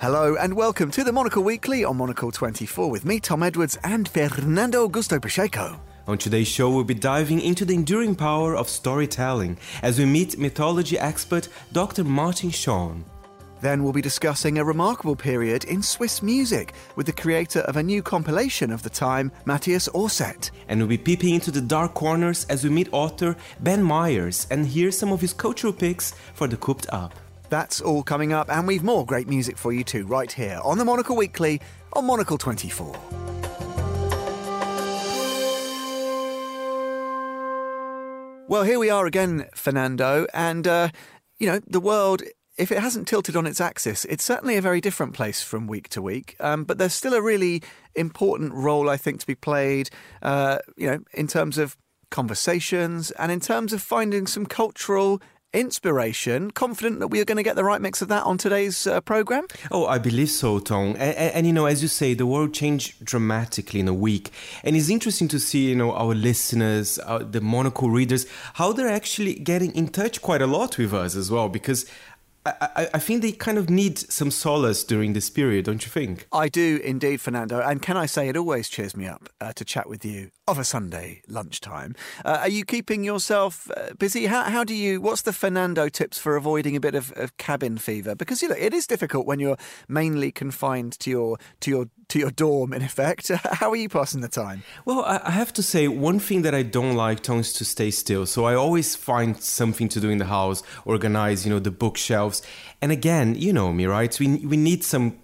Hello and welcome to the Monocle Weekly on Monocle 24 with me, Tom Edwards, and Fernando Augusto Pacheco. On today's show, we'll be diving into the enduring power of storytelling as we meet mythology expert Dr. Martin Shaw. Then we'll be discussing a remarkable period in Swiss music with the creator of a new compilation of the time, Matthias Orsett. And we'll be peeping into the dark corners as we meet author Ben Myers and hear some of his cultural picks for the Cooped Up. That's all coming up, and we've more great music for you too, right here on the Monocle Weekly on Monocle 24. Well, here we are again, Fernando, and uh, you know the world. If it hasn't tilted on its axis, it's certainly a very different place from week to week. Um, but there's still a really important role, I think, to be played. Uh, you know, in terms of conversations and in terms of finding some cultural inspiration. Confident that we are going to get the right mix of that on today's uh, program? Oh, I believe so, Tom. And, and, and, you know, as you say, the world changed dramatically in a week. And it's interesting to see, you know, our listeners, uh, the Monocle readers, how they're actually getting in touch quite a lot with us as well. Because I, I, think they kind of need some solace during this period, don't you think? I do indeed, Fernando. And can I say, it always cheers me up uh, to chat with you of a Sunday lunchtime. Uh, are you keeping yourself uh, busy? How, how do you? What's the Fernando tips for avoiding a bit of, of cabin fever? Because you know it is difficult when you're mainly confined to your to your to your dorm. In effect, how are you passing the time? Well, I have to say one thing that I don't like, Tom, is to stay still. So I always find something to do in the house, organize, you know, the And again, you know me, right? We we need some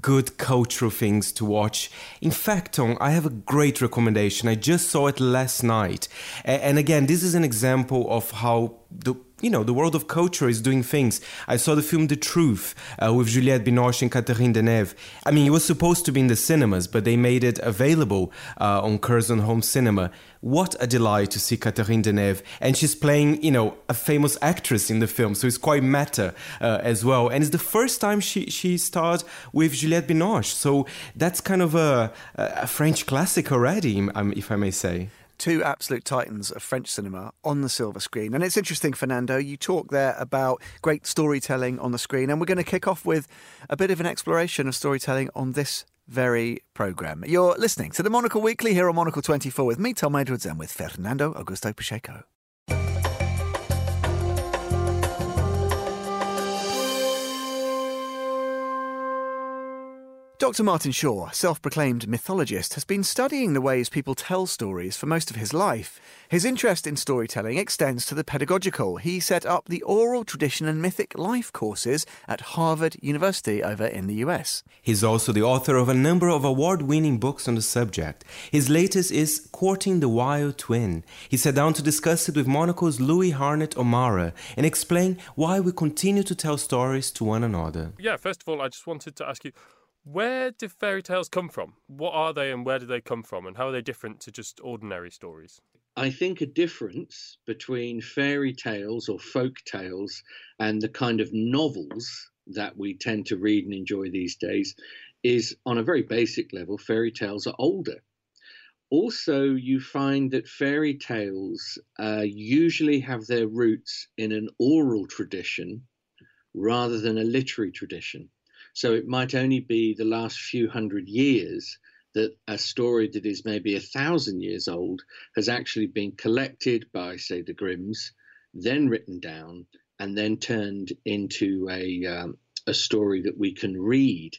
good cultural things to watch. In fact, Tom, I have a great recommendation. I just saw it last night. And again, this is an example of how the you know, the world of culture is doing things. I saw the film The Truth uh, with Juliette Binoche and Catherine Deneuve. I mean, it was supposed to be in the cinemas, but they made it available uh, on Curzon Home Cinema. What a delight to see Catherine Deneuve. And she's playing, you know, a famous actress in the film, so it's quite meta uh, as well. And it's the first time she, she starred with Juliette Binoche, so that's kind of a, a French classic already, if I may say two absolute titans of French cinema on the silver screen. And it's interesting, Fernando, you talk there about great storytelling on the screen, and we're going to kick off with a bit of an exploration of storytelling on this very programme. You're listening to the Monocle Weekly here on Monocle 24 with me, Tom Edwards, and with Fernando Augusto Pacheco. Dr. Martin Shaw, self proclaimed mythologist, has been studying the ways people tell stories for most of his life. His interest in storytelling extends to the pedagogical. He set up the Oral Tradition and Mythic Life courses at Harvard University over in the US. He's also the author of a number of award winning books on the subject. His latest is Courting the Wild Twin. He sat down to discuss it with Monocle's Louis Harnett O'Mara and explain why we continue to tell stories to one another. Yeah, first of all, I just wanted to ask you where do fairy tales come from? What are they and where do they come from? And how are they different to just ordinary stories? I think a difference between fairy tales or folk tales and the kind of novels that we tend to read and enjoy these days is on a very basic level, fairy tales are older. Also, you find that fairy tales uh, usually have their roots in an oral tradition rather than a literary tradition. So it might only be the last few hundred years that a story that is maybe a thousand years old has actually been collected by, say, the Grimms, then written down, and then turned into a, um, a story that we can read.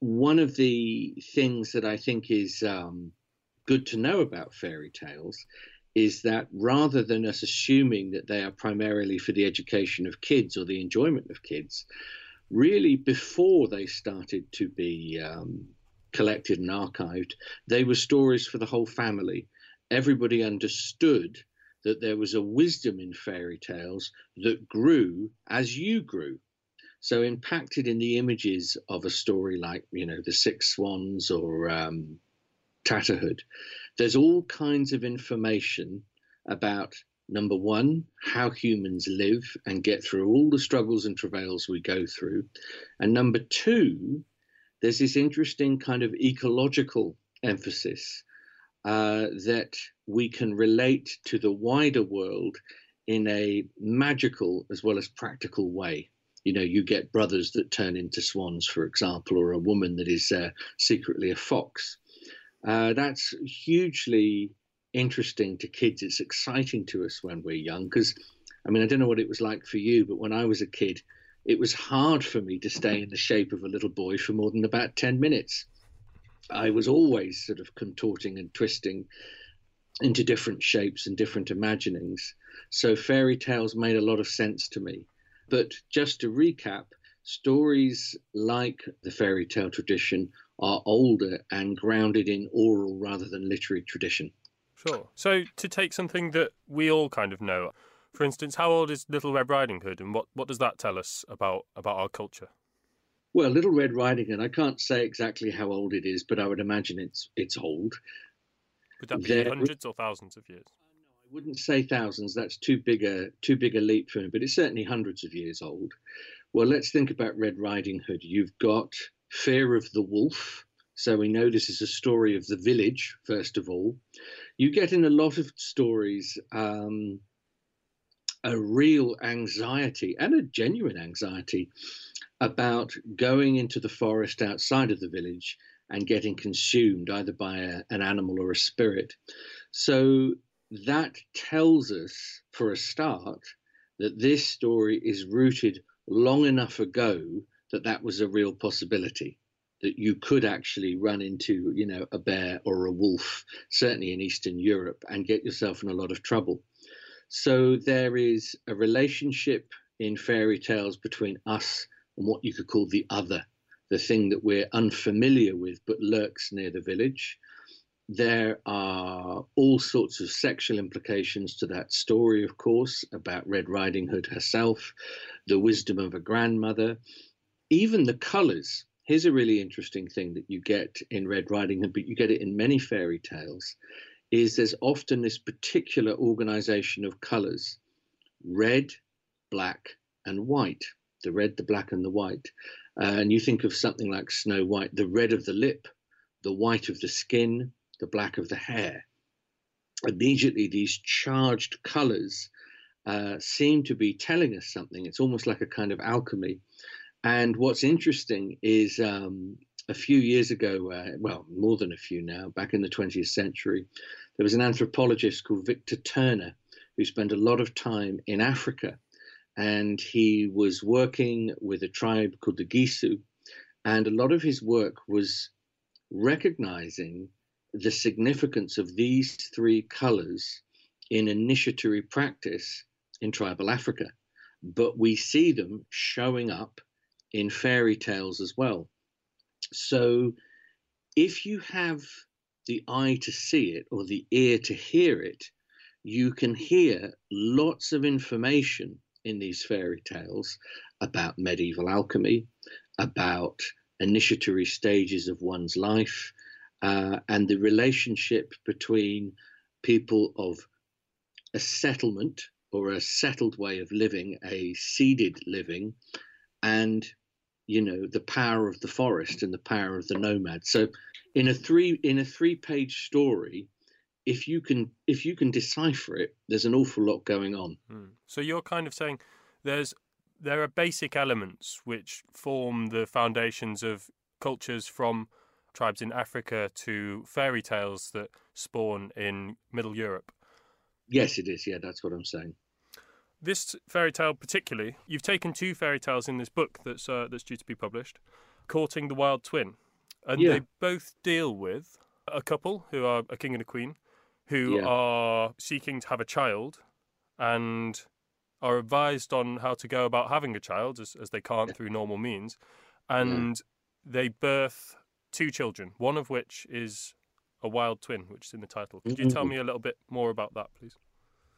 One of the things that I think is um, good to know about fairy tales is that rather than us assuming that they are primarily for the education of kids or the enjoyment of kids, really before they started to be um, collected and archived, they were stories for the whole family. Everybody understood that there was a wisdom in fairy tales that grew as you grew. So, impacted in the images of a story like, you know, The Six Swans or um, Tatterhood, there's all kinds of information about number one, how humans live and get through all the struggles and travails we go through. And number two, there's this interesting kind of ecological emphasis uh, that we can relate to the wider world in a magical as well as practical way. You know, you get brothers that turn into swans, for example, or a woman that is uh, secretly a fox. Uh, that's hugely interesting to kids. It's exciting to us when we're young because, I mean, I don't know what it was like for you, but when I was a kid, it was hard for me to stay in the shape of a little boy for more than about 10 minutes. I was always sort of contorting and twisting into different shapes and different imaginings. So fairy tales made a lot of sense to me. But just to recap, stories like the fairy tale tradition are older and grounded in oral rather than literary tradition. Sure. So to take something that we all kind of know, for instance, how old is Little Red Riding Hood, and what, what does that tell us about about our culture? Well, Little Red Riding Hood, I can't say exactly how old it is, but I would imagine it's it's old. Would that be there, hundreds or thousands of years? Uh, no, I wouldn't say thousands. That's too big a too big a leap for me, but it's certainly hundreds of years old. Well, let's think about Red Riding Hood. You've got fear of the wolf. So we know this is a story of the village, first of all. You get in a lot of stories um, a real anxiety and a genuine anxiety about going into the forest outside of the village and getting consumed either by a, an animal or a spirit. So that tells us, for a start, that this story is rooted long enough ago that that was a real possibility that you could actually run into, you know, a bear or a wolf, certainly in Eastern Europe, and get yourself in a lot of trouble. So there is a relationship in fairy tales between us and what you could call the other, the thing that we're unfamiliar with but lurks near the village. There are all sorts of sexual implications to that story, of course, about Red Riding Hood herself, the wisdom of a grandmother, even the colors here's a really interesting thing that you get in Red Riding Hood, but you get it in many fairy tales, is there's often this particular organization of colors red, black, and white. The red, the black, and the white. Uh, and you think of something like Snow White, the red of the lip, the white of the skin, the black of the hair. Immediately, these charged colors uh, seem to be telling us something. It's almost like a kind of alchemy. And what's interesting is um, a few years ago, uh, well, more than a few now, back in the 20th century, there was an anthropologist called Victor Turner who spent a lot of time in Africa. And he was working with a tribe called the Gisu. And a lot of his work was recognizing the significance of these three colors in initiatory practice in tribal Africa. But we see them showing up in fairy tales as well. So if you have the eye to see it or the ear to hear it, you can hear lots of information in these fairy tales about medieval alchemy, about initiatory stages of one's life, uh, and the relationship between people of a settlement or a settled way of living, a seeded living, and you know the power of the forest and the power of the nomad so in a three in a three page story if you can if you can decipher it there's an awful lot going on mm. so you're kind of saying there's there are basic elements which form the foundations of cultures from tribes in Africa to fairy tales that spawn in Middle Europe. Yes, it is. Yeah, that's what I'm saying. This fairy tale, particularly, you've taken two fairy tales in this book that's uh, that's due to be published, "Courting the Wild Twin," and yeah. they both deal with a couple who are a king and a queen, who yeah. are seeking to have a child, and are advised on how to go about having a child, as, as they can't through normal means, and yeah. they birth two children, one of which is a wild twin, which is in the title. Could you tell mm-hmm. me a little bit more about that, please?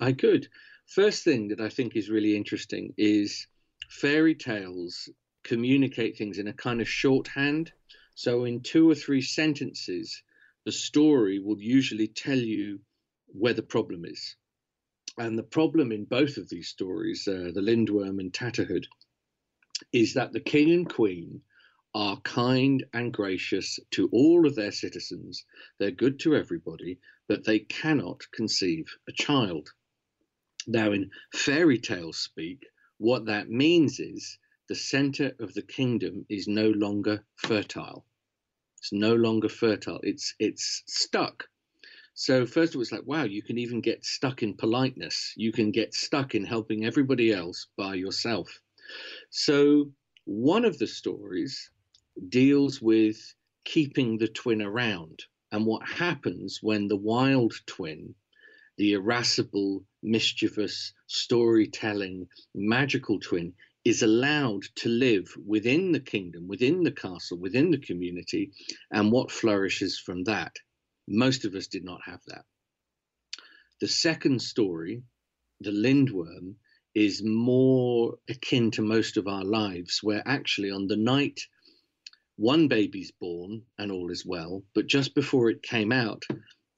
I could. First thing that I think is really interesting is fairy tales communicate things in a kind of shorthand. So, in two or three sentences, the story will usually tell you where the problem is. And the problem in both of these stories, uh, The Lindworm and Tatterhood, is that the king and queen are kind and gracious to all of their citizens. They're good to everybody, but they cannot conceive a child. Now, in fairy tale speak, what that means is the center of the kingdom is no longer fertile. It's no longer fertile. It's it's stuck. So first of all, it's like, wow, you can even get stuck in politeness. You can get stuck in helping everybody else by yourself. So one of the stories deals with keeping the twin around and what happens when the wild twin, the irascible, mischievous, storytelling, magical twin, is allowed to live within the kingdom, within the castle, within the community, and what flourishes from that. Most of us did not have that. The second story, the lindworm, is more akin to most of our lives, where actually on the night one baby's born and all is well, but just before it came out,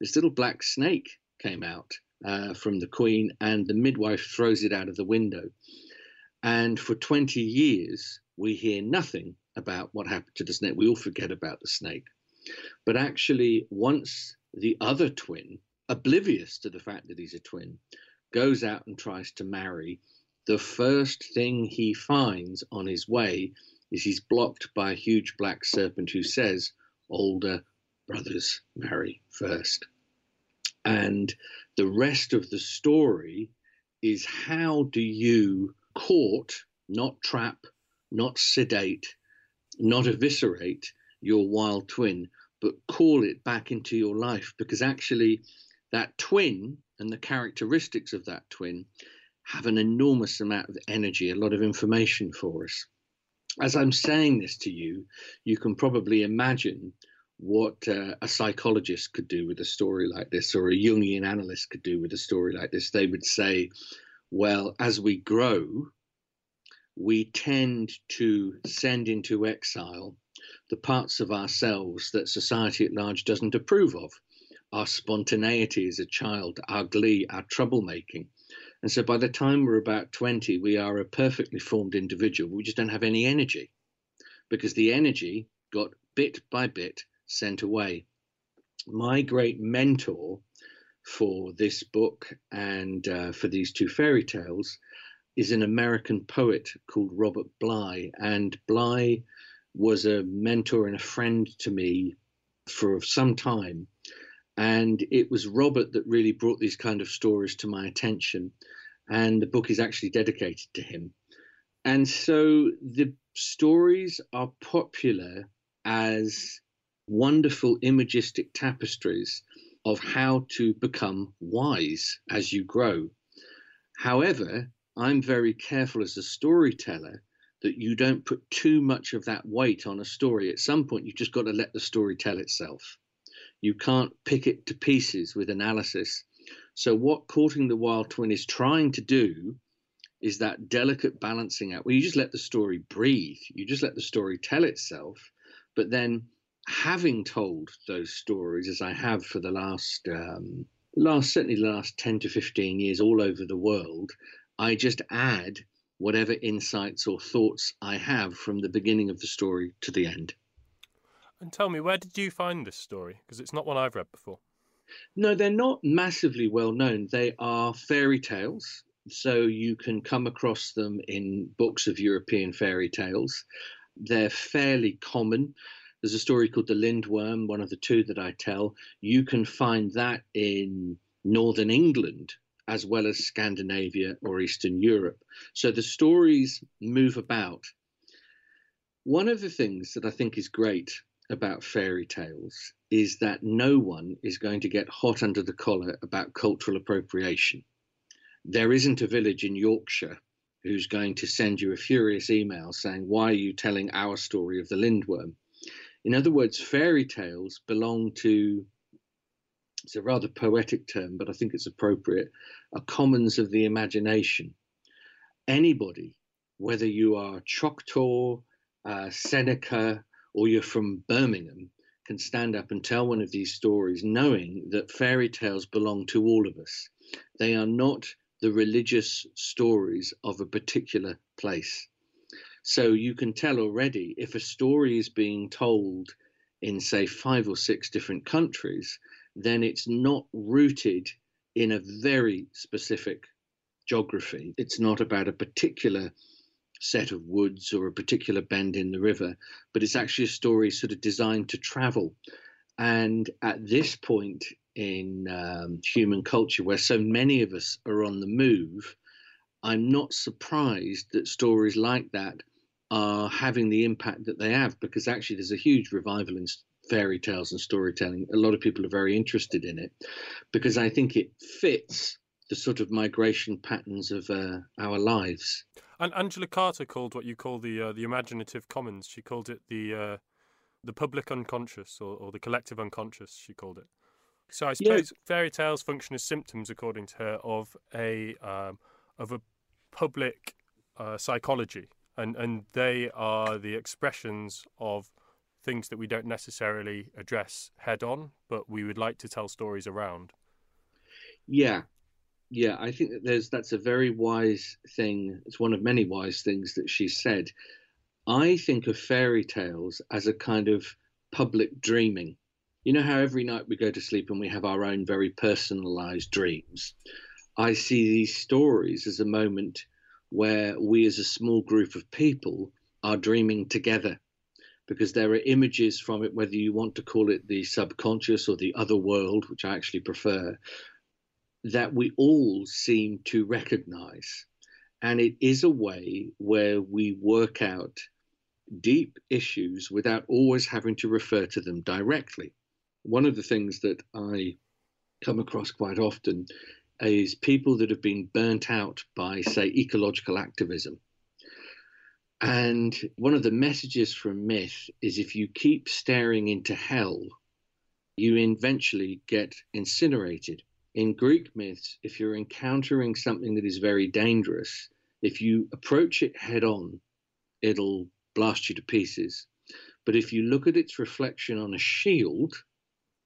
this little black snake came out uh, from the queen, and the midwife throws it out of the window. And for 20 years, we hear nothing about what happened to the snake. We all forget about the snake. But actually, once the other twin, oblivious to the fact that he's a twin, goes out and tries to marry, the first thing he finds on his way is he's blocked by a huge black serpent who says, Older brothers marry first. And the rest of the story is how do you court, not trap, not sedate, not eviscerate your wild twin, but call it back into your life because actually that twin and the characteristics of that twin have an enormous amount of energy, a lot of information for us. As I'm saying this to you, you can probably imagine what uh, a psychologist could do with a story like this, or a Jungian analyst could do with a story like this. They would say, well, as we grow, we tend to send into exile the parts of ourselves that society at large doesn't approve of our spontaneity as a child, our glee, our troublemaking. And so by the time we're about 20, we are a perfectly formed individual. We just don't have any energy because the energy got bit by bit sent away. My great mentor for this book and uh, for these two fairy tales is an American poet called Robert Bly. And Bly was a mentor and a friend to me for some time. And it was Robert that really brought these kind of stories to my attention. And the book is actually dedicated to him. And so the stories are popular as wonderful imagistic tapestries of how to become wise as you grow. However, I'm very careful as a storyteller that you don't put too much of that weight on a story. At some point, you've just got to let the story tell itself. You can't pick it to pieces with analysis. So, what Courting the Wild Twin is trying to do is that delicate balancing out where you just let the story breathe, you just let the story tell itself. But then, having told those stories, as I have for the last, um, last certainly the last 10 to 15 years all over the world, I just add whatever insights or thoughts I have from the beginning of the story to the end. And tell me, where did you find this story? Because it's not one I've read before. No, they're not massively well known. They are fairy tales. So you can come across them in books of European fairy tales. They're fairly common. There's a story called The Lindworm, one of the two that I tell. You can find that in Northern England as well as Scandinavia or Eastern Europe. So the stories move about. One of the things that I think is great about fairy tales is that no one is going to get hot under the collar about cultural appropriation. There isn't a village in Yorkshire who's going to send you a furious email saying, Why are you telling our story of the lindworm? In other words, fairy tales belong to it's a rather poetic term, but I think it's appropriate, a commons of the imagination. Anybody, whether you are Choctaw, uh, Seneca, or you're from Birmingham, can stand up and tell one of these stories knowing that fairy tales belong to all of us. They are not the religious stories of a particular place. So you can tell already if a story is being told in, say, five or six different countries, then it's not rooted in a very specific geography. It's not about a particular set of woods or a particular bend in the river, but it's actually a story sort of designed to travel. And at this point in um, human culture, where so many of us are on the move, I'm not surprised that stories like that are having the impact that they have because actually there's a huge revival in fairy tales and storytelling. A lot of people are very interested in it because I think it fits the sort of migration patterns of uh, our lives. And Angela Carter called what you call the uh, the imaginative commons. She called it the uh, the public unconscious or, or, the collective unconscious. She called it. So I suppose yeah. fairy tales function as symptoms, according to her, of a um, of a public uh, psychology, and and they are the expressions of things that we don't necessarily address head on, but we would like to tell stories around. Yeah, yeah, I think that there's that's a very wise thing. It's one of many wise things that she said. I think of fairy tales as a kind of public dreaming. You know how every night we go to sleep and we have our own very personalized dreams. I see these stories as a moment where we, as a small group of people, are dreaming together because there are images from it, whether you want to call it the subconscious or the other world, which I actually prefer, that we all seem to recognize. And it is a way where we work out deep issues without always having to refer to them directly. One of the things that I come across quite often is people that have been burnt out by, say, ecological activism. And one of the messages from myth is if you keep staring into hell, you eventually get incinerated in Greek myths, if you're encountering something that is very dangerous, if you approach it head on, it'll blast you to pieces. But if you look at its reflection on a shield,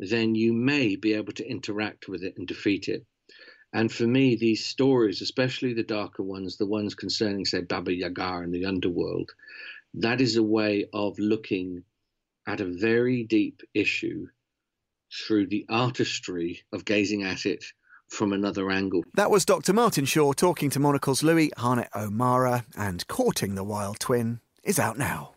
then you may be able to interact with it and defeat it. And for me, these stories, especially the darker ones, the ones concerning, say, Baba Yaga and the underworld, that is a way of looking at a very deep issue through the artistry of gazing at it from another angle. That was Dr. Martin Shaw talking to Monocle's Louis Harnett O'Mara, and Courting the Wild Twin is out now.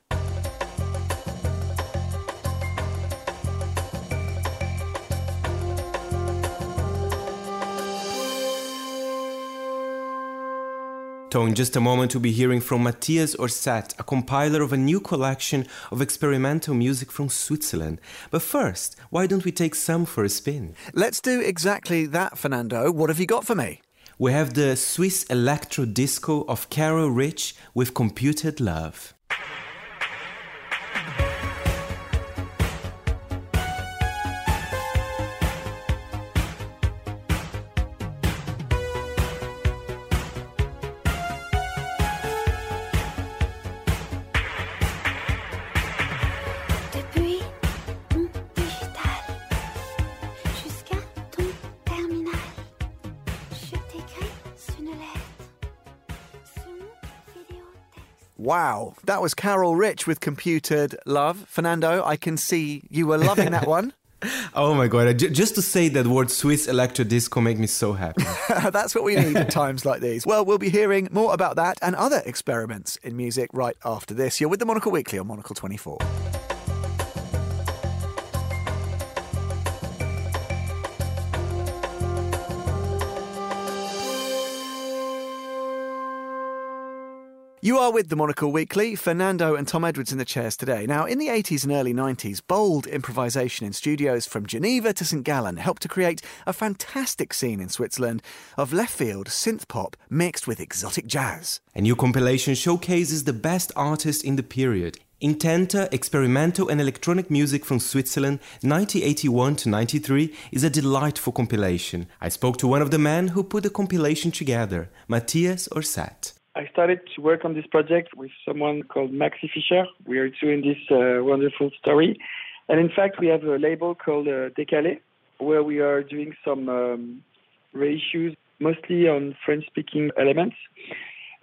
So in just a moment, we'll be hearing from Matthias Orsett, a compiler of a new collection of experimental music from Switzerland. But first, why don't we take some for a spin? Let's do exactly that, Fernando. What have you got for me? We have the Swiss electro disco of Carol Rich with Computed Love. Wow, that was Carol Rich with Computed Love. Fernando, I can see you were loving that one. oh my god! Just to say that word Swiss electro disco make me so happy. That's what we need at times like these. Well, we'll be hearing more about that and other experiments in music right after this. You're with the Monocle Weekly on Monocle 24. You are with the Monocle Weekly. Fernando and Tom Edwards in the chairs today. Now, in the 80s and early 90s, bold improvisation in studios from Geneva to St. Gallen helped to create a fantastic scene in Switzerland of left field synth pop mixed with exotic jazz. A new compilation showcases the best artists in the period. Intenta Experimental and Electronic Music from Switzerland 1981 to 93 is a delightful compilation. I spoke to one of the men who put the compilation together, Matthias Orsett. I started to work on this project with someone called Maxi Fischer. We are doing this uh, wonderful story. And in fact, we have a label called uh, Décalé, where we are doing some um, reissues, mostly on French speaking elements.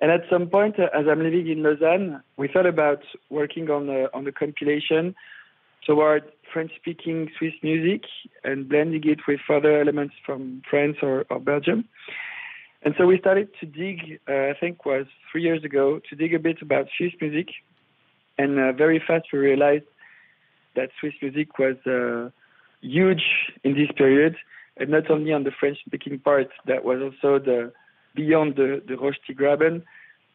And at some point, uh, as I'm living in Lausanne, we thought about working on a, on a compilation toward French speaking Swiss music and blending it with other elements from France or, or Belgium. And so we started to dig, uh, I think was three years ago, to dig a bit about Swiss music. And uh, very fast we realized that Swiss music was uh, huge in this period, and not only on the French-speaking part, that was also the beyond the, the Röstigraben,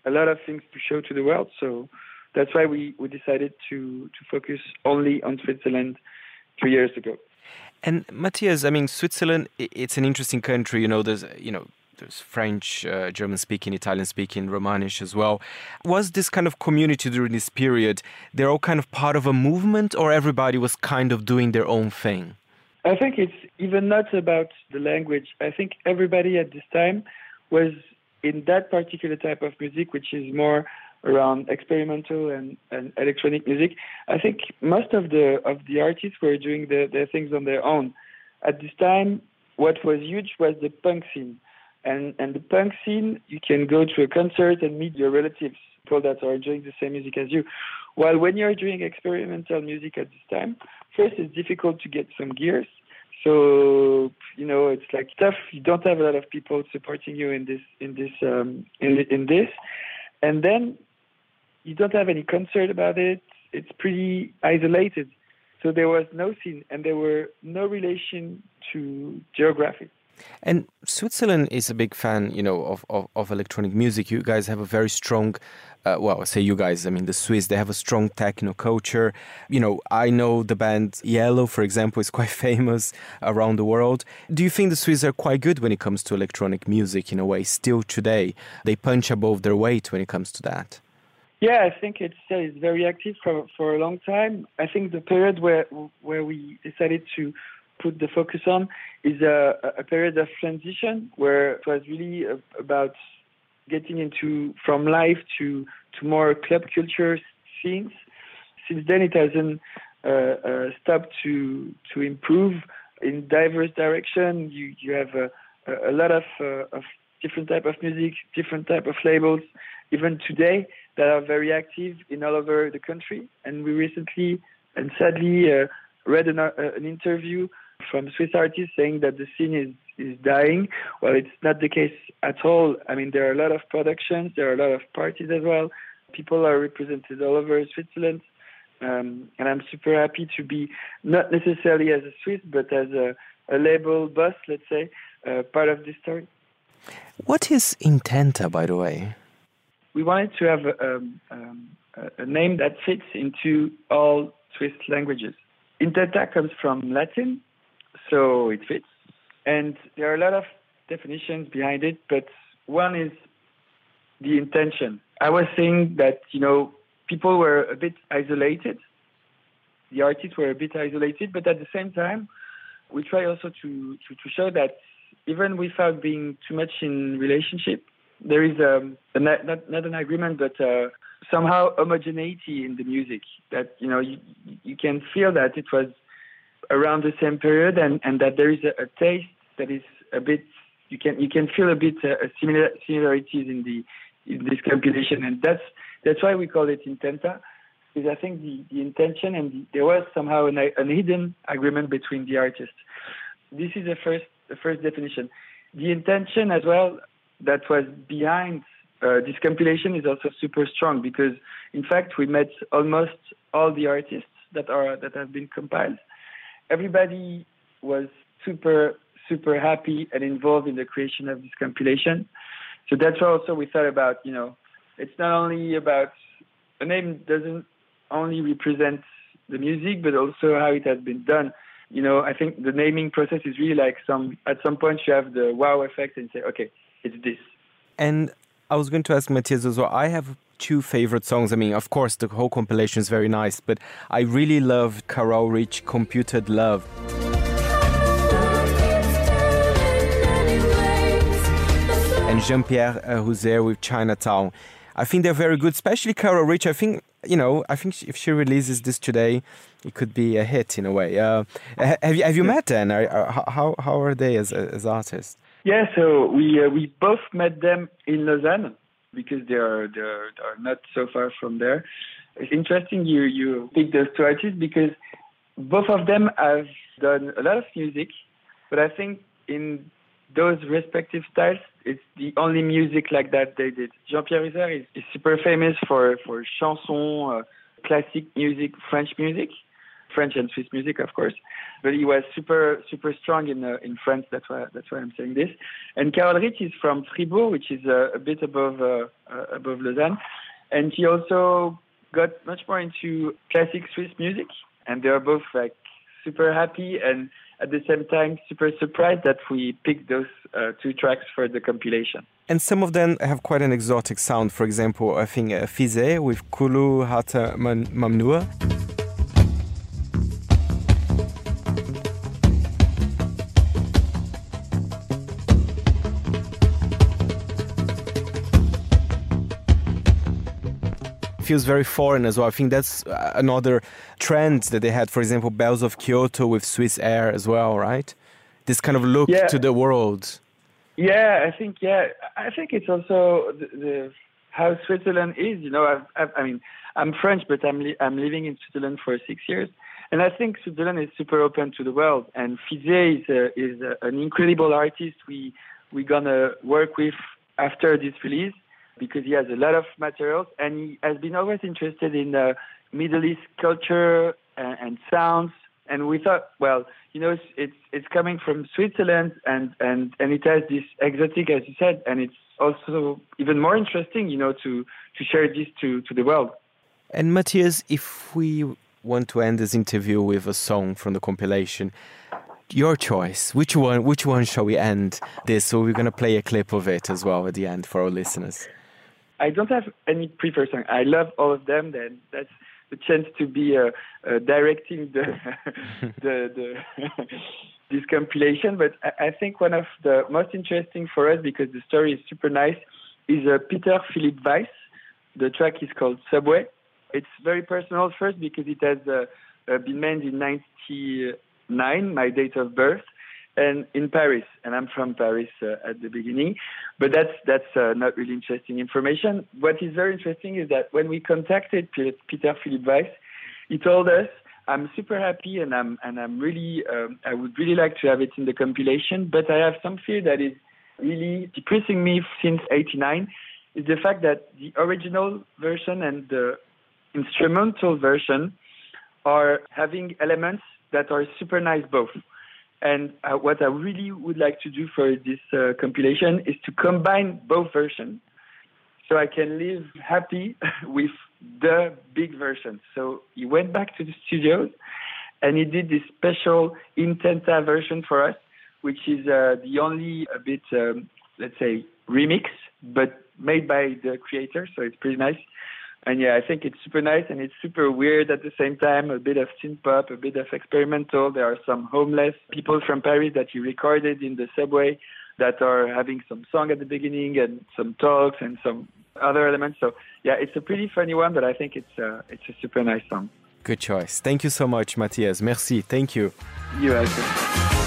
a lot of things to show to the world. So that's why we, we decided to, to focus only on Switzerland three years ago. And Matthias, I mean, Switzerland, it's an interesting country. You know, there's, you know, there's French, uh, German speaking, Italian speaking, Romanish as well. Was this kind of community during this period, they're all kind of part of a movement or everybody was kind of doing their own thing? I think it's even not about the language. I think everybody at this time was in that particular type of music, which is more around experimental and, and electronic music. I think most of the of the artists were doing the, their things on their own. At this time, what was huge was the punk scene. And and the punk scene, you can go to a concert and meet your relatives, people that are enjoying the same music as you. While when you're doing experimental music at this time, first it's difficult to get some gears. So you know it's like tough. You don't have a lot of people supporting you in this in this um, in in this, and then you don't have any concert about it. It's pretty isolated. So there was no scene, and there were no relation to geography. And Switzerland is a big fan, you know, of, of, of electronic music. You guys have a very strong, uh, well, I say you guys, I mean the Swiss, they have a strong techno culture. You know, I know the band Yello, for example, is quite famous around the world. Do you think the Swiss are quite good when it comes to electronic music in a way, still today? They punch above their weight when it comes to that. Yeah, I think it's uh, it's very active for for a long time. I think the period where where we decided to put the focus on is a, a period of transition where it was really about getting into from live to to more club culture scenes. Since then, it hasn't uh, uh, stopped to to improve in diverse direction. You you have a, a lot of uh, of different type of music, different type of labels, even today that are very active in all over the country. And we recently and sadly uh, read an, uh, an interview from Swiss artists saying that the scene is, is dying. Well, it's not the case at all. I mean, there are a lot of productions, there are a lot of parties as well. People are represented all over Switzerland. Um, and I'm super happy to be not necessarily as a Swiss, but as a, a label boss, let's say, uh, part of this story. What is Intenta, by the way? We wanted to have a, um, a name that fits into all Swiss languages. Intenta comes from Latin, so it fits. And there are a lot of definitions behind it, but one is the intention. I was saying that, you know, people were a bit isolated. The artists were a bit isolated, but at the same time, we try also to, to, to show that even without being too much in relationship, there is um, a, not, not an agreement, but uh, somehow homogeneity in the music that, you know, you, you can feel that it was around the same period, and, and that there is a, a taste that is a bit you can you can feel a bit uh, similar similarities in the in this compilation, and that's that's why we call it Intenta, because I think the, the intention and the, there was somehow an, an hidden agreement between the artists. This is the first the first definition. The intention as well that was behind uh, this compilation is also super strong because in fact we met almost all the artists that are that have been compiled everybody was super super happy and involved in the creation of this compilation. So that's why also we thought about, you know, it's not only about the name doesn't only represent the music, but also how it has been done. You know, I think the naming process is really like some at some point you have the wow effect and say, okay, it's this. And I was going to ask Matthias as well. I have two favorite songs. I mean, of course, the whole compilation is very nice, but I really love Carol Rich Computed Love. And Jean Pierre uh, Huser with Chinatown. I think they're very good, especially Carol Rich. I think, you know, I think if she releases this today, it could be a hit in a way. Uh, have you have you met them? how how are they as as artists? Yeah, so we uh, we both met them in Lausanne because they are they are, they are not so far from there. It's interesting you you pick those two artists because both of them have done a lot of music, but I think in those respective styles, it's the only music like that they did. Jean-Pierre Huser is, is super famous for, for chanson, uh, classic music, French music, French and Swiss music, of course. But he was super, super strong in uh, in France. That's why that's why I'm saying this. And Carol Rich is from Fribourg, which is uh, a bit above uh, uh, above Lausanne, and he also got much more into classic Swiss music. And they are both like super happy and at the same time super surprised that we picked those uh, two tracks for the compilation. And some of them have quite an exotic sound. For example, I think uh, Fizeh with Kulu Hata Mamnua. Feels very foreign as well. I think that's uh, another trend that they had. For example, Bells of Kyoto with Swiss Air as well, right? This kind of look yeah. to the world. Yeah, I think yeah, I think it's also the, the how Switzerland is. You know, I've, I've, i mean, I'm French, but I'm li- I'm living in Switzerland for six years, and I think Switzerland is super open to the world. And Fizeh is a, is a, an incredible artist. We we're gonna work with after this release because he has a lot of materials and he has been always interested in uh, Middle East culture and, and, sounds. And we thought, well, you know, it's, it's, it's coming from Switzerland and and and it has this exotic, as you said, and it's also even more interesting, you know, to to share this to to the world. And Matthias, if we want to end this interview with a song from the compilation, your choice. Which one? Which one shall we end this? So we're going to play a clip of it as well at the end for our listeners. I don't have any preferred song. I love all of them. Then that's the chance to be uh, uh, directing the the, the this compilation. But I, I, think one of the most interesting for us because the story is super nice is uh, Peter Philip Weiss. The track is called Subway. It's very personal first because it has uh, uh, been made in '99, my date of birth and in Paris, and I'm from Paris uh, at the beginning, but that's that's uh, not really interesting information. What is very interesting is that when we contacted Peter Philip Weiss, he told us, "I'm super happy, and I'm and I'm really um, I would really like to have it in the compilation, but I have some fear that is really depressing me since '89." Is the fact that the original version and the instrumental version are having elements that are super nice both. And uh, what I really would like to do for this uh, compilation is to combine both versions so I can live happy with the big version. So he went back to the studios and he did this special Intenta version for us, which is uh, the only a bit, um, let's say, remix, but made by the creator. So it's pretty nice and yeah, I think it's super nice and it's super weird at the same time. A bit of synth pop, a bit of experimental. There are some homeless people from Paris that he recorded in the subway that are having some song at the beginning and some talks and some other elements. So yeah, it's a pretty funny one, but I think it's uh, it's a super nice song. Good choice. Thank you so much, Matthias. Merci. Thank you. You're welcome.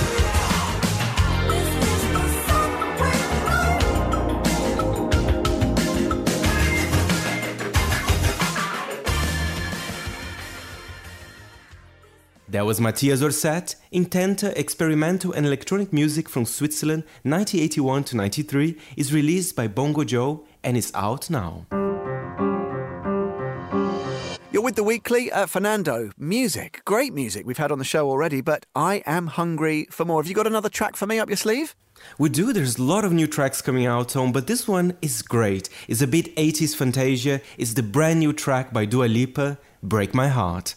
That was Matthias Orsett, Intenta experimental and electronic music from Switzerland 1981 to 93 is released by Bongo Joe and is out now. You're with the weekly uh, Fernando. Music, great music we've had on the show already, but I am hungry for more. Have you got another track for me up your sleeve? We do. There's a lot of new tracks coming out, Tom, but this one is great. It's a bit 80s Fantasia. It's the brand new track by Dua Lipa, Break My Heart.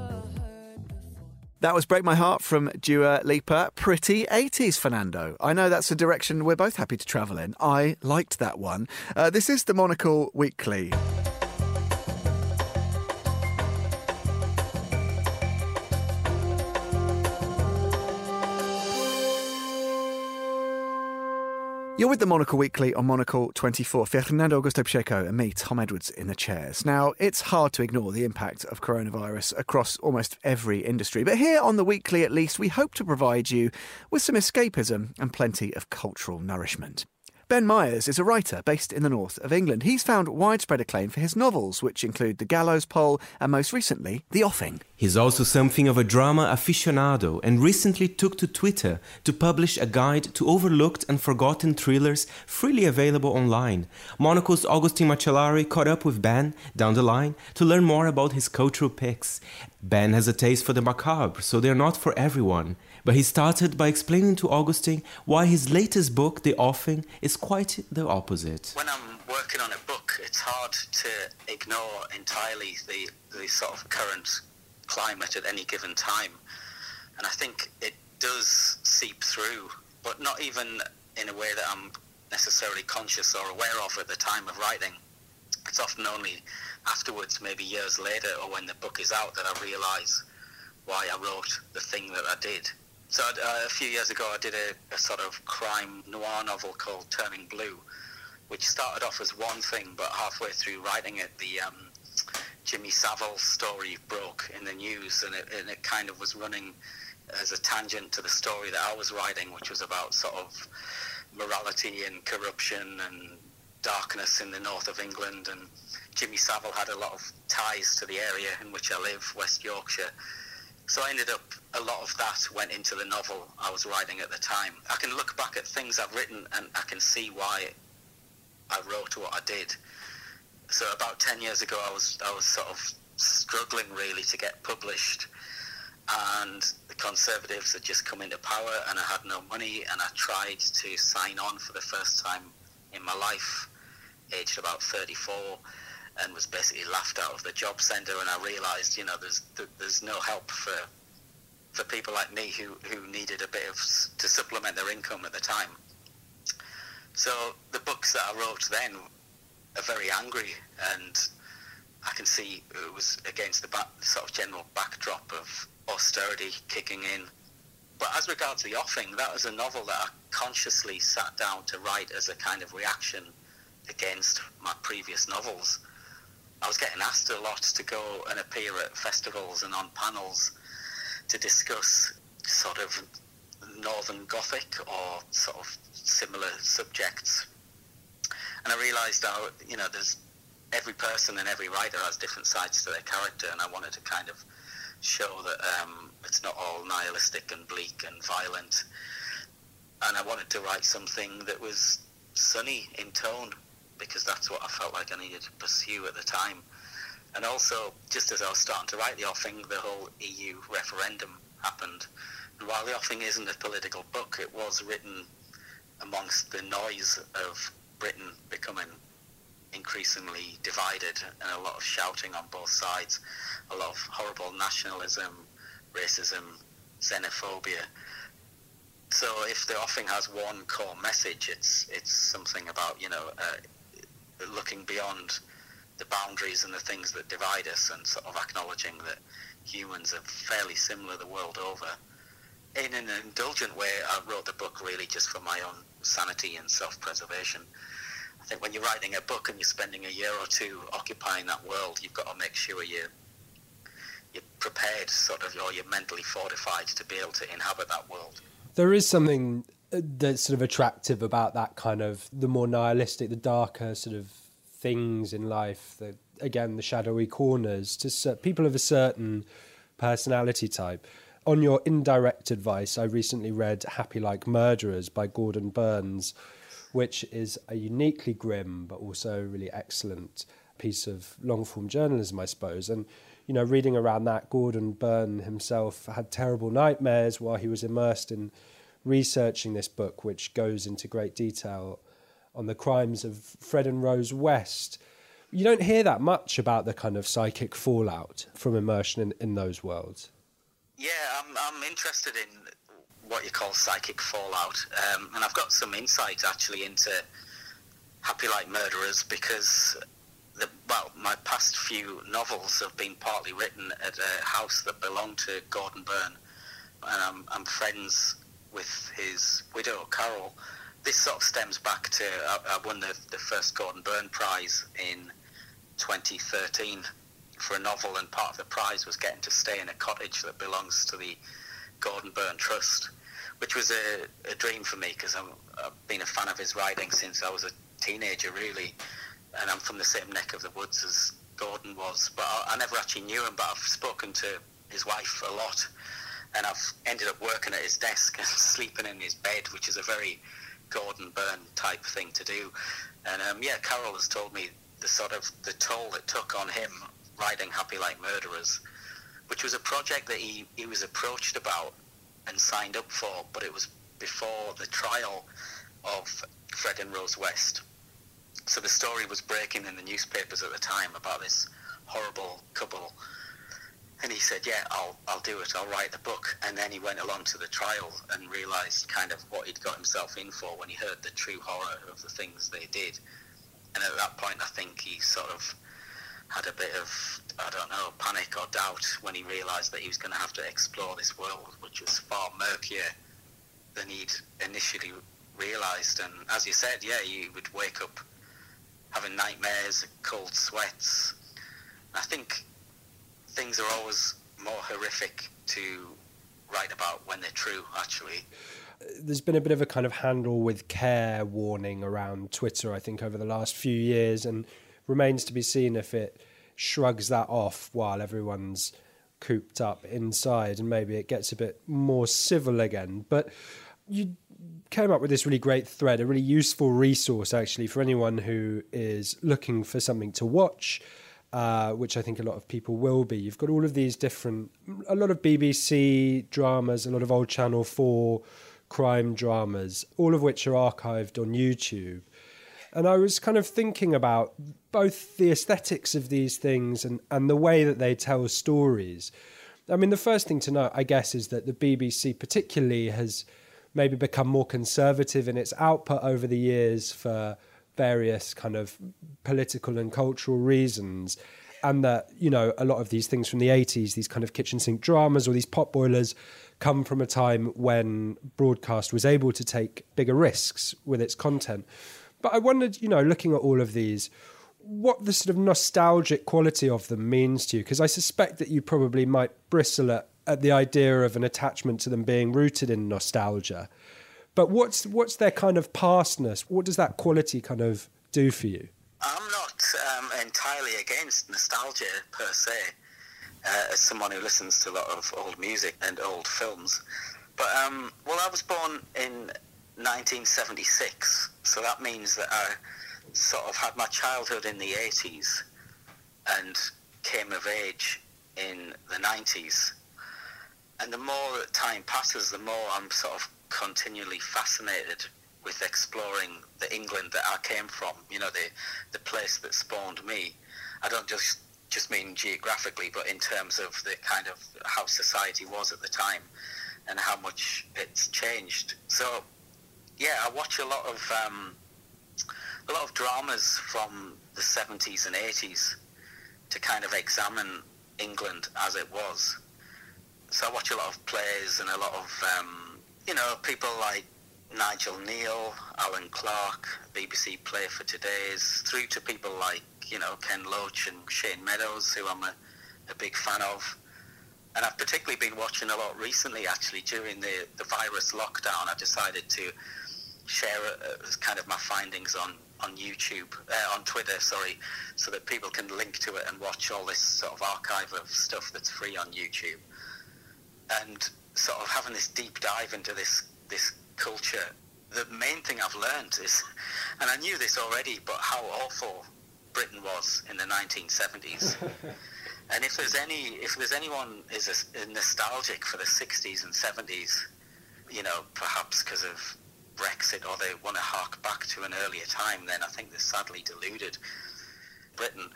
That was Break My Heart from Dua Lipa. Pretty 80s, Fernando. I know that's a direction we're both happy to travel in. I liked that one. Uh, this is the Monocle Weekly. You're with the Monocle Weekly on Monocle 24. Fernando Augusto Pacheco and me, Tom Edwards, in the chairs. Now, it's hard to ignore the impact of coronavirus across almost every industry, but here on the Weekly at least, we hope to provide you with some escapism and plenty of cultural nourishment. Ben Myers is a writer based in the north of England. He's found widespread acclaim for his novels, which include The Gallows Pole and most recently, The Offing. He's also something of a drama aficionado and recently took to Twitter to publish a guide to overlooked and forgotten thrillers freely available online. Monocle's Augustin Macellari caught up with Ben down the line to learn more about his cultural picks. Ben has a taste for the macabre, so they're not for everyone. But he started by explaining to Augustine why his latest book, The Offing, is quite the opposite. When I'm working on a book, it's hard to ignore entirely the, the sort of current climate at any given time. And I think it does seep through, but not even in a way that I'm necessarily conscious or aware of at the time of writing. It's often only afterwards, maybe years later, or when the book is out, that I realise why I wrote the thing that I did. So uh, a few years ago, I did a, a, sort of crime noir novel called Turning Blue, which started off as one thing, but halfway through writing it, the um, Jimmy Savile story broke in the news, and it, and it kind of was running as a tangent to the story that I was writing, which was about sort of morality and corruption and darkness in the north of England. And Jimmy Savile had a lot of ties to the area in which I live, West Yorkshire. So I ended up, a lot of that went into the novel I was writing at the time. I can look back at things I've written and I can see why I wrote what I did. So about 10 years ago, I was, I was sort of struggling really to get published and the Conservatives had just come into power and I had no money and I tried to sign on for the first time in my life, aged about 34 and was basically laughed out of the job centre. And I realised, you know, there's there's no help for for people like me who, who needed a bit of to supplement their income at the time. So the books that I wrote then are very angry, and I can see it was against the back, sort of general backdrop of austerity kicking in. But as regards the offing, that was a novel that I consciously sat down to write as a kind of reaction against my previous novels. I was getting asked a lot to go and appear at festivals and on panels to discuss sort of Northern Gothic or sort of similar subjects. And I realised how, you know, there's every person and every writer has different sides to their character, and I wanted to kind of show that um, it's not all nihilistic and bleak and violent. And I wanted to write something that was sunny in tone because that's what I felt like I needed to pursue at the time. And also, just as I was starting to write the offing, the whole EU referendum happened. And while the offing isn't a political book, it was written amongst the noise of Britain becoming increasingly divided and a lot of shouting on both sides, a lot of horrible nationalism, racism, xenophobia. So if the offing has one core message, it's it's something about you know uh, looking beyond the boundaries and the things that divide us and sort of acknowledging that humans are fairly similar the world over. In an indulgent way, I wrote the book really just for my own sanity and self-preservation. I think when you're writing a book and you're spending a year or two occupying that world, you've got to make sure you you're prepared, sort of, or you're mentally fortified to be able to inhabit that world. There is something that's sort of attractive about that kind of the more nihilistic, the darker sort of things in life. Again, the shadowy corners to people of a certain personality type. On your indirect advice, I recently read Happy Like Murderers by Gordon Burns, which is a uniquely grim but also really excellent piece of long form journalism, I suppose. And you know, reading around that, Gordon Burn himself had terrible nightmares while he was immersed in researching this book, which goes into great detail on the crimes of Fred and Rose West. You don't hear that much about the kind of psychic fallout from immersion in, in those worlds. Yeah, I'm, I'm interested in what you call psychic fallout, um, and I've got some insight actually into Happy Like Murderers because, the, well, my past few novels have been partly written at a house that belonged to Gordon Burn, and I'm, I'm friends with his widow, Carol, this sort of stems back to I, I won the, the first Gordon Burn Prize in 2013 for a novel, and part of the prize was getting to stay in a cottage that belongs to the Gordon Burn Trust, which was a, a dream for me because I've been a fan of his writing since I was a teenager, really, and I'm from the same neck of the woods as Gordon was. But I, I never actually knew him, but I've spoken to his wife a lot, and I've ended up working at his desk and sleeping in his bed, which is a very Gordon Burn type thing to do. And um, yeah, Carol has told me the sort of the toll it took on him writing Happy Like Murderers, which was a project that he, he was approached about and signed up for, but it was before the trial of Fred and Rose West. So the story was breaking in the newspapers at the time about this horrible couple. And he said, "Yeah, I'll I'll do it. I'll write the book." And then he went along to the trial and realised kind of what he'd got himself in for when he heard the true horror of the things they did. And at that point, I think he sort of had a bit of, I don't know, panic or doubt when he realised that he was going to have to explore this world, which was far murkier than he'd initially realised. And as you said, yeah, he would wake up having nightmares, cold sweats. I think things are always more horrific to write about when they're true, actually. There's been a bit of a kind of handle with care warning around Twitter, I think, over the last few years, and remains to be seen if it shrugs that off while everyone's cooped up inside and maybe it gets a bit more civil again. But you came up with this really great thread, a really useful resource actually for anyone who is looking for something to watch. Uh, which I think a lot of people will be. You've got all of these different, a lot of BBC dramas, a lot of old Channel 4 crime dramas, all of which are archived on YouTube. And I was kind of thinking about both the aesthetics of these things and, and the way that they tell stories. I mean, the first thing to note, I guess, is that the BBC particularly has maybe become more conservative in its output over the years for various kind of political and cultural reasons. And that, you know, a lot of these things from the 80s, these kind of kitchen sink dramas or these pot boilers, come from a time when broadcast was able to take bigger risks with its content. But I wondered, you know, looking at all of these, what the sort of nostalgic quality of them means to you, because I suspect that you probably might bristle at, at the idea of an attachment to them being rooted in nostalgia. But what's what's their kind of pastness? What does that quality kind of do for you? I'm not um, entirely against nostalgia per se, uh, as someone who listens to a lot of old music and old films. But um, well, I was born in 1976, so that means that I sort of had my childhood in the 80s and came of age in the 90s. And the more time passes, the more I'm sort of continually fascinated with exploring the England that I came from, you know, the, the place that spawned me. I don't just just mean geographically, but in terms of the kind of how society was at the time and how much it's changed. So yeah, I watch a lot of um, a lot of dramas from the 70s and 80s to kind of examine England as it was. So I watch a lot of plays and a lot of um, you know people like Nigel Kneale, Alan Clarke, BBC Play for Today's, through to people like you know Ken Loach and Shane Meadows, who I'm a, a big fan of and I've particularly been watching a lot recently. Actually, during the the virus lockdown, I decided to share uh, kind of my findings on on YouTube, uh, on Twitter, sorry, so that people can link to it and watch all this sort of archive of stuff that's free on YouTube. And sort of having this deep dive into this this culture. The main thing I've learned is, and I knew this already, but how awful Britain was in the 1970s. and if there's any, if there's anyone is a, nostalgic for the 60s and 70s, you know, perhaps because of Brexit or they want to hark back to an earlier time, then I think they're sadly deluded. Britain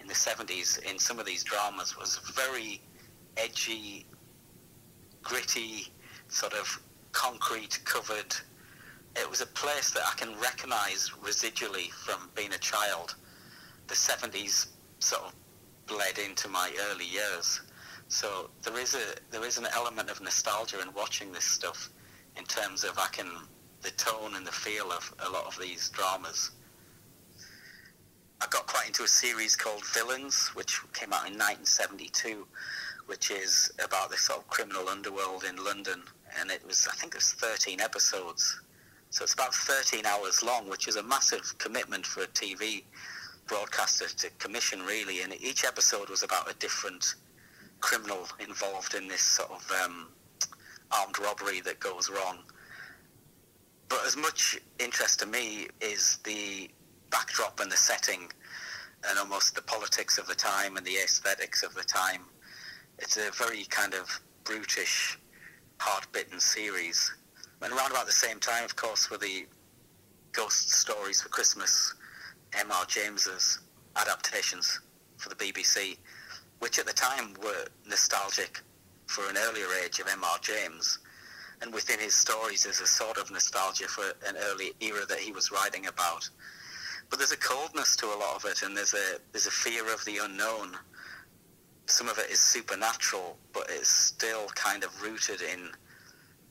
in the 70s in some of these dramas was very edgy, gritty, sort of concrete covered. It was a place that I can recognise residually from being a child. The 70s sort of bled into my early years. So there is a there is an element of nostalgia in watching this stuff in terms of I can the tone and the feel of a lot of these dramas. I got quite into a series called Villains, which came out in 1972, which is about this sort of criminal underworld in London, and it was I think there's 13 episodes, so it's about 13 hours long, which is a massive commitment for a TV broadcaster to commission, really. And each episode was about a different criminal involved in this sort of um, armed robbery that goes wrong. But as much interest to me is the backdrop and the setting and almost the politics of the time and the aesthetics of the time. It's a very kind of brutish, hard-bitten series. And around about the same time, of course, were the Ghost Stories for Christmas, M.R. James's adaptations for the BBC, which at the time were nostalgic for an earlier age of M.R. James and within his stories there's a sort of nostalgia for an early era that he was writing about. But there's a coldness to a lot of it, and there's a there's a fear of the unknown. Some of it is supernatural, but it's still kind of rooted in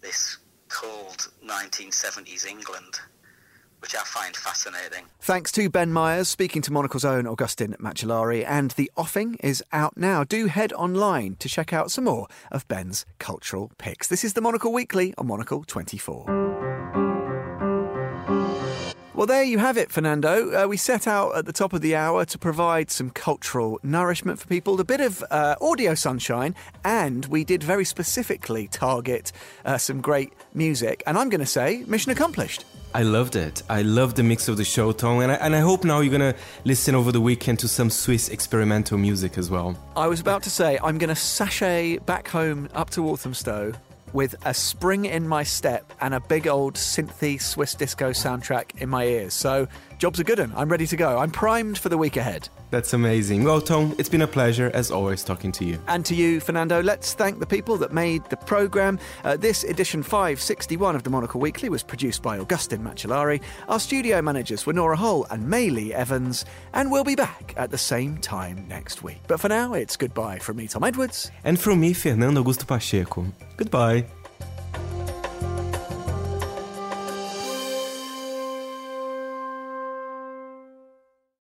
this cold 1970s England which I find fascinating. Thanks to Ben Myers, speaking to Monocle's own Augustin Macellari, and The Offing is out now. Do head online to check out some more of Ben's cultural picks. This is the Monocle Weekly on Monocle 24. Well, there you have it, Fernando. Uh, we set out at the top of the hour to provide some cultural nourishment for people, a bit of uh, audio sunshine, and we did very specifically target uh, some great music. And I'm going to say, mission accomplished. I loved it. I loved the mix of the show, Tom, and I, and I hope now you're going to listen over the weekend to some Swiss experimental music as well. I was about to say, I'm going to sashay back home up to Walthamstow with a spring in my step and a big old synthy Swiss disco soundtrack in my ears. So, job's a good one. I'm ready to go. I'm primed for the week ahead. That's amazing. Well, Tom, it's been a pleasure, as always, talking to you. And to you, Fernando. Let's thank the people that made the programme. Uh, this edition 561 of the Monocle Weekly was produced by Augustin Macellari. Our studio managers were Nora Hull and Maylee Evans. And we'll be back at the same time next week. But for now, it's goodbye from me, Tom Edwards. And from me, Fernando Augusto Pacheco. Goodbye.